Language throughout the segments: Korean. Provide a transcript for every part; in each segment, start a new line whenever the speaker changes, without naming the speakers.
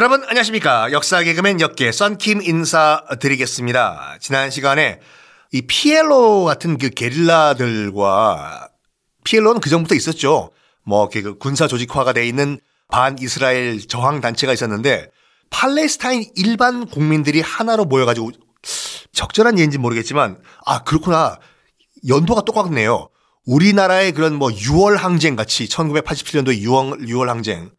여러분 안녕하십니까 역사 개그맨 역계 썬킴 인사드리겠습니다. 지난 시간에 이 피엘로 같은 그 게릴라들과 피엘로는 그 전부터 있었죠. 뭐 그 군사 조직화가 돼 있는 반 이스라엘 저항 단체가 있었는데 팔레스타인 일반 국민들이 하나로 모여가지고 적절한 예인지 모르겠지만 아 그렇구나 연도가 똑같네요. 우리나라의 그런 뭐 6월 항쟁 같이 1987년도 6월, 6월 항쟁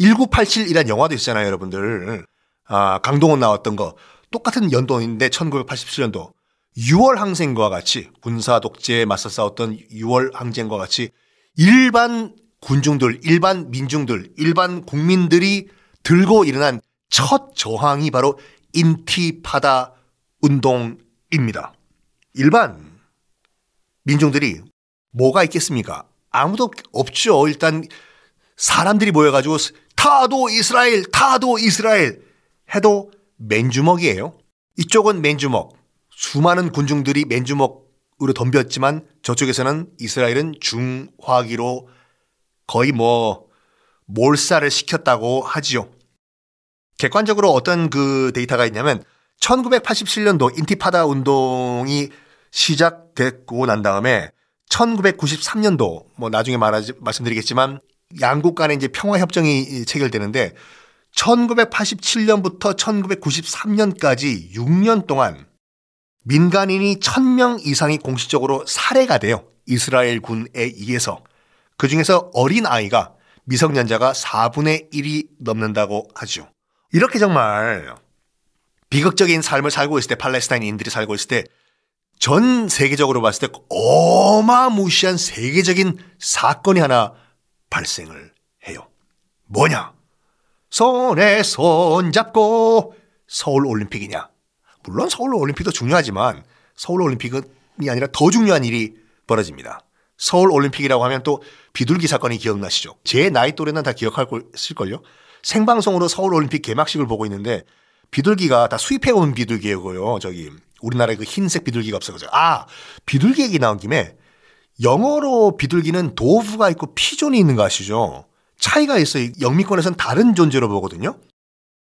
1987이란 영화도 있잖아요, 여러분들. 아, 강동원 나왔던 거. 똑같은 연도인데 1987년도 6월 항쟁과 같이 군사 독재에 맞서 싸웠던 6월 항쟁과 같이 일반 군중들, 일반 민중들, 일반 국민들이 들고 일어난 첫 저항이 바로 인티파다 운동입니다. 일반 민중들이 뭐가 있겠습니까? 아무도 없죠. 일단 사람들이 모여가지고 타도 이스라엘, 타도 이스라엘 해도 맨주먹이에요. 이쪽은 맨주먹. 수많은 군중들이 맨주먹으로 덤볐지만 저쪽에서는 이스라엘은 중화기로 거의 뭐 몰살을 시켰다고 하지요. 객관적으로 어떤 그 데이터가 있냐면 1987년도 인티파다 운동이 시작됐고 난 다음에 1993년도 뭐 나중에 말하지 말씀드리겠지만 양국 간에 이제 평화 협정이 체결되는데 1987년부터 1993년까지 6년 동안 민간인이 1000명 이상이 공식적으로 살해가 돼요. 이스라엘 군에 의해서. 그 중에서 어린 아이가 미성년자가 4분의 1이 넘는다고 하죠. 이렇게 정말 비극적인 삶을 살고 있을 때 팔레스타인인들이 살고 있을 때 전 세계적으로 봤을 때 어마무시한 세계적인 사건이 하나 발생을 해요. 뭐냐? 손에 손 잡고 서울 올림픽이냐? 물론 서울 올림픽도 중요하지만 서울 올림픽이 아니라 더 중요한 일이 벌어집니다. 서울 올림픽이라고 하면 또 비둘기 사건이 기억나시죠? 제 나이 또래는 다 기억할 걸요? 생방송으로 서울 올림픽 개막식을 보고 있는데 비둘기가 다 수입해 온 비둘기고요. 저기 우리나라에 그 흰색 비둘기가 없어가지고 아 비둘기 얘기 나온 김에 영어로 비둘기는 도브가 있고 피존이 있는 거 아시죠? 차이가 있어요. 영미권에서는 다른 존재로 보거든요.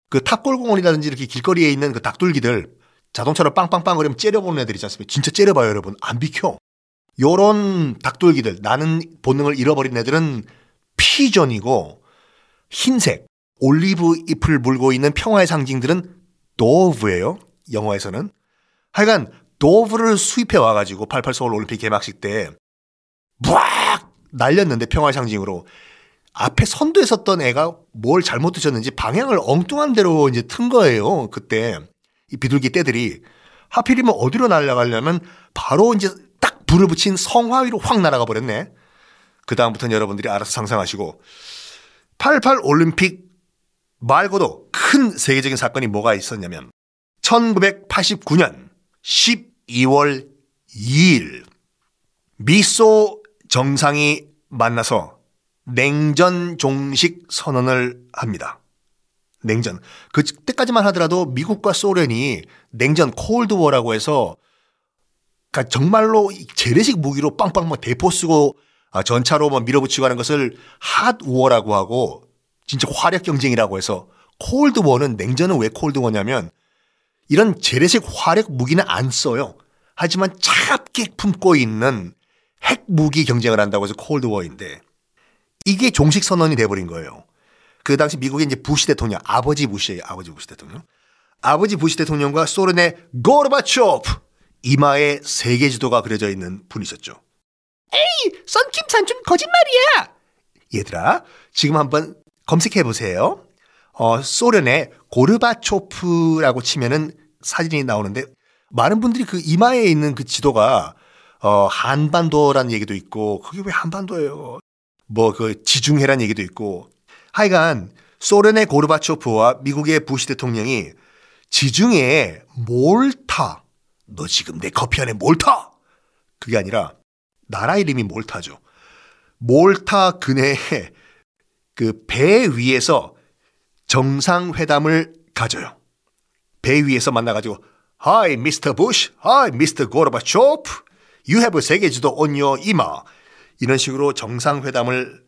그 탑골공원이라든지 이렇게 길거리에 있는 그 닭둘기들 자동차로 빵빵빵 거리면 째려보는 애들 있지 않습니까? 진짜 째려봐요, 여러분. 안 비켜. 요런 닭둘기들, 나는 본능을 잃어버린 애들은 피존이고 흰색, 올리브 잎을 물고 있는 평화의 상징들은 도브예요. 영어에서는. 하여간 도브를 수입해 와가지고 88 서울 올림픽 개막식 때 막 날렸는데 평화의 상징으로 앞에 선두에 섰던 애가 뭘 잘못 드셨는지 방향을 엉뚱한 대로 이제 튼 거예요. 그때 이 비둘기 떼들이 하필이면 어디로 날아가려면 바로 이제 딱 불을 붙인 성화 위로 확 날아가 버렸네. 그 다음부터는 여러분들이 알아서 상상하시고 88 올림픽 말고도 큰 세계적인 사건이 뭐가 있었냐면 1989년 12월 2일 미소 정상이 만나서 냉전 종식 선언을 합니다. 냉전. 그때까지만 하더라도 미국과 소련이 냉전 콜드워라고 해서 그러니까 정말로 재래식 무기로 빵빵 막 대포 쓰고 아, 전차로 막 밀어붙이고 하는 것을 핫워라고 하고 진짜 화력 경쟁이라고 해서 콜드워는 냉전은 왜 콜드워냐면 이런 재래식 화력 무기는 안 써요. 하지만 차갑게 품고 있는 핵 무기 경쟁을 한다고 해서 콜드워인데 이게 종식 선언이 돼버린 거예요. 그 당시 미국의 이제 부시 대통령, 아버지 부시예요. 아버지 부시 대통령. 아버지 부시 대통령과 소련의 고르바초프 이마에 세계 지도가 그려져 있는 분이셨죠. 에이, 썬킴 산준 거짓말이야. 얘들아, 지금 한번 검색해 보세요. 어, 소련의 고르바초프라고 치면은 사진이 나오는데 많은 분들이 그 이마에 있는 그 지도가 어, 한반도라는 얘기도 있고 그게 왜 한반도예요? 뭐 그 지중해란 얘기도 있고 하여간 소련의 고르바초프와 미국의 부시 대통령이 지중해에 뭘 타? 너 지금 내 커피 안에 뭘 타? 그게 아니라 나라 이름이 몰타죠. 몰타 근해에 그 배 위에서 정상회담을 가져요. 배 위에서 만나가지고 Hi, Mr. Bush. Hi, Mr. Gorbachev. You have 세계 지도 on your 이마. 이런 식으로 정상회담을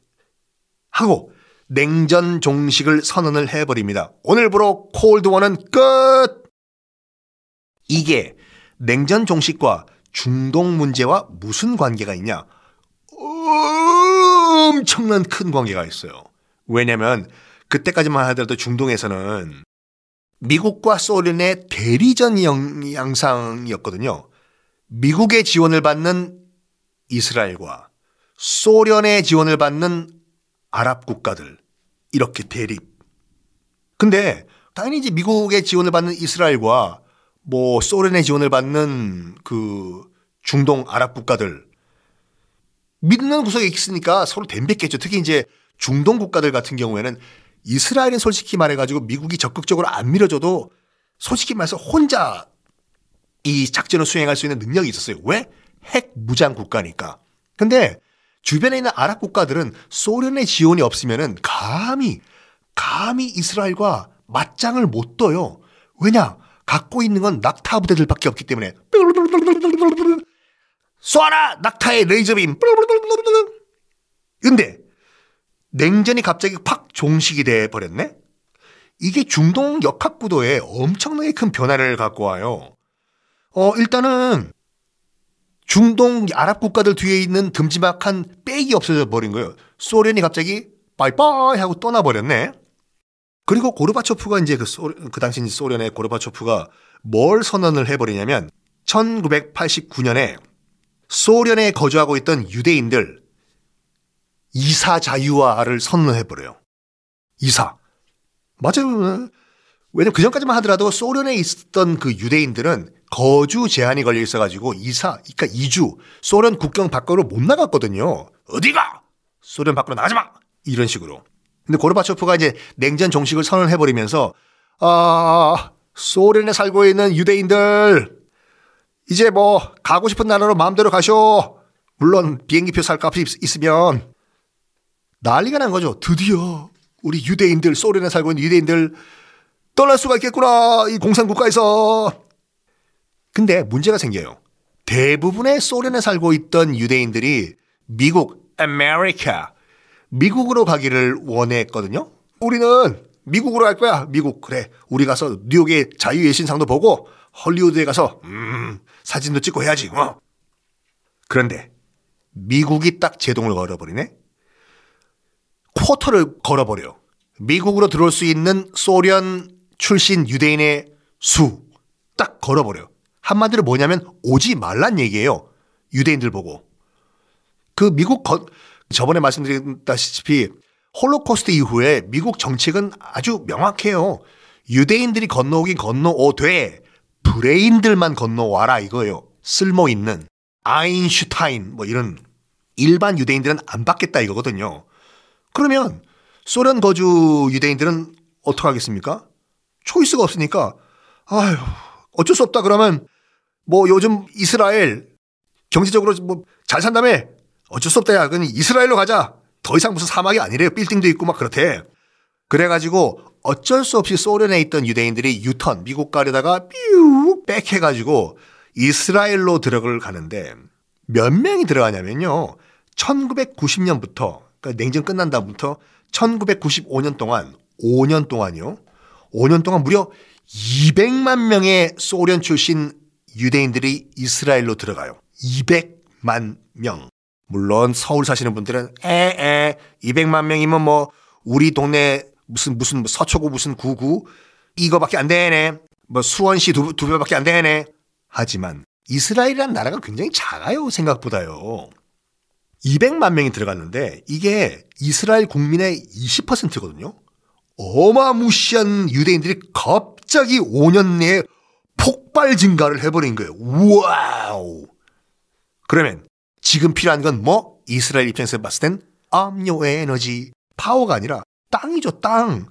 하고 냉전 종식을 선언을 해버립니다. 오늘부로 콜드워는 끝! 이게 냉전 종식과 중동 문제와 무슨 관계가 있냐? 엄청난 큰 관계가 있어요. 왜냐면 그때까지만 하더라도 중동에서는 미국과 소련의 대리전 양상이었거든요. 미국의 지원을 받는 이스라엘과 소련의 지원을 받는 아랍 국가들 이렇게 대립. 근데 당연히 이제 미국의 지원을 받는 이스라엘과 뭐 소련의 지원을 받는 그 중동 아랍 국가들 믿는 구석에 있으니까 서로 댐뱉겠죠. 특히 이제 중동 국가들 같은 경우에는 이스라엘은 솔직히 말해가지고 미국이 적극적으로 안 밀어줘도 솔직히 말해서 혼자 이 작전을 수행할 수 있는 능력이 있었어요. 왜? 핵 무장 국가니까. 근데 주변에 있는 아랍 국가들은 소련의 지원이 없으면은 감히 감히 이스라엘과 맞짱을 못 떠요. 왜냐? 갖고 있는 건 낙타 부대들밖에 없기 때문에 쏴라 낙타의 레이저빔 근데 냉전이 갑자기 팍 종식이 돼 버렸네. 이게 중동 역학 구도에 엄청나게 큰 변화를 갖고 와요. 어 일단은 중동 아랍 국가들 뒤에 있는 듬지막한 백이 없어져 버린 거예요. 소련이 갑자기 빠이빠이 하고 떠나버렸네. 그리고 고르바초프가 이제 그, 소, 그 당시 소련의 고르바초프가 뭘 선언을 해버리냐면 1989년에 소련에 거주하고 있던 유대인들 이사 자유화를 선언해버려요. 이사. 맞아요. 왜냐면 그 전까지만 하더라도 소련에 있었던 그 유대인들은 거주 제한이 걸려 있어가지고 이사, 그러니까 이주, 소련 국경 밖으로 못 나갔거든요. 어디가? 소련 밖으로 나가지 마! 이런 식으로. 근데 고르바초프가 이제 냉전 종식을 선언해버리면서, 아, 소련에 살고 있는 유대인들, 이제 뭐, 가고 싶은 나라로 마음대로 가쇼. 물론 비행기표 살 값이 있으면 난리가 난 거죠. 드디어 우리 유대인들, 소련에 살고 있는 유대인들 떠날 수가 있겠구나. 이 공산국가에서. 근데 문제가 생겨요. 대부분의 소련에 살고 있던 유대인들이 미국, 아메리카, 미국으로 가기를 원했거든요. 우리는 미국으로 갈 거야. 미국. 그래. 우리 가서 뉴욕의 자유의 여신상도 보고 헐리우드에 가서 음, 사진도 찍고 해야지. 어. 그런데 미국이 딱 제동을 걸어버리네. 쿼터를 걸어버려. 미국으로 들어올 수 있는 소련 출신 유대인의 수 딱 걸어버려. 한마디로 뭐냐면 오지 말란 얘기예요. 유대인들 보고. 그 미국 거, 저번에 말씀드렸다시피 홀로코스트 이후에 미국 정책은 아주 명확해요. 유대인들이 건너오긴 건너오되 브레인들만 건너와라 이거예요. 쓸모 있는 아인슈타인 뭐 이런 일반 유대인들은 안 받겠다 이거거든요. 그러면 소련 거주 유대인들은 어떡 하겠습니까? 초이스가 없으니까. 아휴 어쩔 수 없다 그러면 뭐 요즘 이스라엘 경제적으로 뭐 잘 산다며? 어쩔 수 없다 야. 그니 이스라엘로 가자. 더 이상 무슨 사막이 아니래요 빌딩도 있고 막 그렇대. 그래가지고 어쩔 수 없이 소련에 있던 유대인들이 유턴 미국 가려다가 삐우 빽해가지고 이스라엘로 들어갈 가는데 몇 명이 들어가냐면요. 1990년부터 그러니까 냉전 끝난 다음부터 1995년 동안 5년 동안요. 5년 동안 무려 200만 명의 소련 출신 유대인들이 이스라엘로 들어가요. 200만 명. 물론 서울 사시는 분들은 에에 200만 명이면 뭐 우리 동네 무슨 무슨 뭐 서초구 무슨 구구 이거밖에 안 되네. 뭐 수원시 두, 두 배밖에 안 되네. 하지만 이스라엘이라는 나라가 굉장히 작아요 생각보다요. 200만 명이 들어갔는데 이게 이스라엘 국민의 20%거든요. 어마무시한 유대인들이 갑자기 5년 내에 폭발 증가를 해버린 거예요. Wow. 그러면 지금 필요한 건 뭐? 이스라엘 입장에서 봤을 땐 압류 에너지 파워가 아니라 땅이죠, 땅.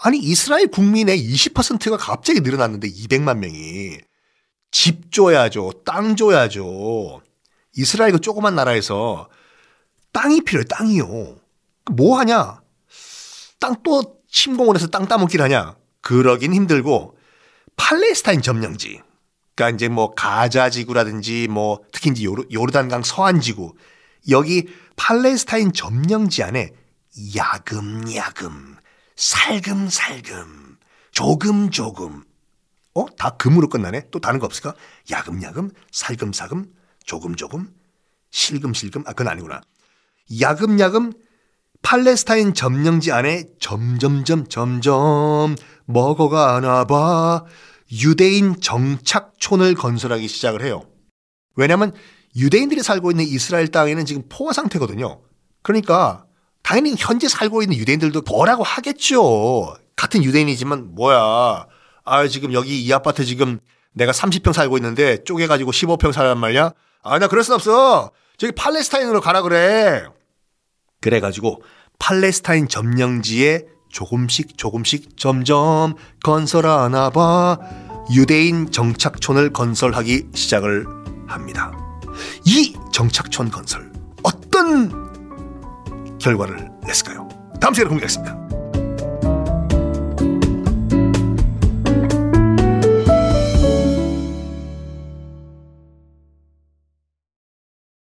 아니 이스라엘 국민의 20%가 갑자기 늘어났는데 200만 명이 집 줘야죠, 땅 줘야죠. 이스라엘 그 조그만 나라에서 땅이 필요해, 땅이요. 뭐 하냐? 땅 또 침공을 해서 땅 따먹기를 하냐? 그러긴 힘들고 팔레스타인 점령지. 그러니까 이제 뭐 가자 지구라든지 뭐 특히 이제 요르, 요르 단강 서안 지구 여기 팔레스타인 점령지 안에 야금야금, 살금살금, 조금조금. 어? 다 금으로 끝나네? 또 다른 거 없을까? 야금야금, 살금살금, 조금조금, 실금실금. 아, 그건 아니구나. 야금야금, 팔레스타인 점령지 안에 점점점 점점 먹어가나 봐 유대인 정착촌을 건설하기 시작을 해요. 왜냐하면 유대인들이 살고 있는 이스라엘 땅에는 지금 포화 상태거든요. 그러니까 당연히 현재 살고 있는 유대인들도 뭐라고 하겠죠. 같은 유대인이지만 뭐야. 아 지금 여기 이 아파트 지금 내가 30평 살고 있는데 쪼개가지고 15평 살란 말이야. 아 나 그럴 순 없어. 저기 팔레스타인으로 가라 그래. 그래가지고 팔레스타인 점령지에 조금씩 조금씩 점점 건설하나 봐 유대인 정착촌을 건설하기 시작을 합니다. 이 정착촌 건설 어떤 결과를 냈을까요? 다음 시간에 공개하겠습니다.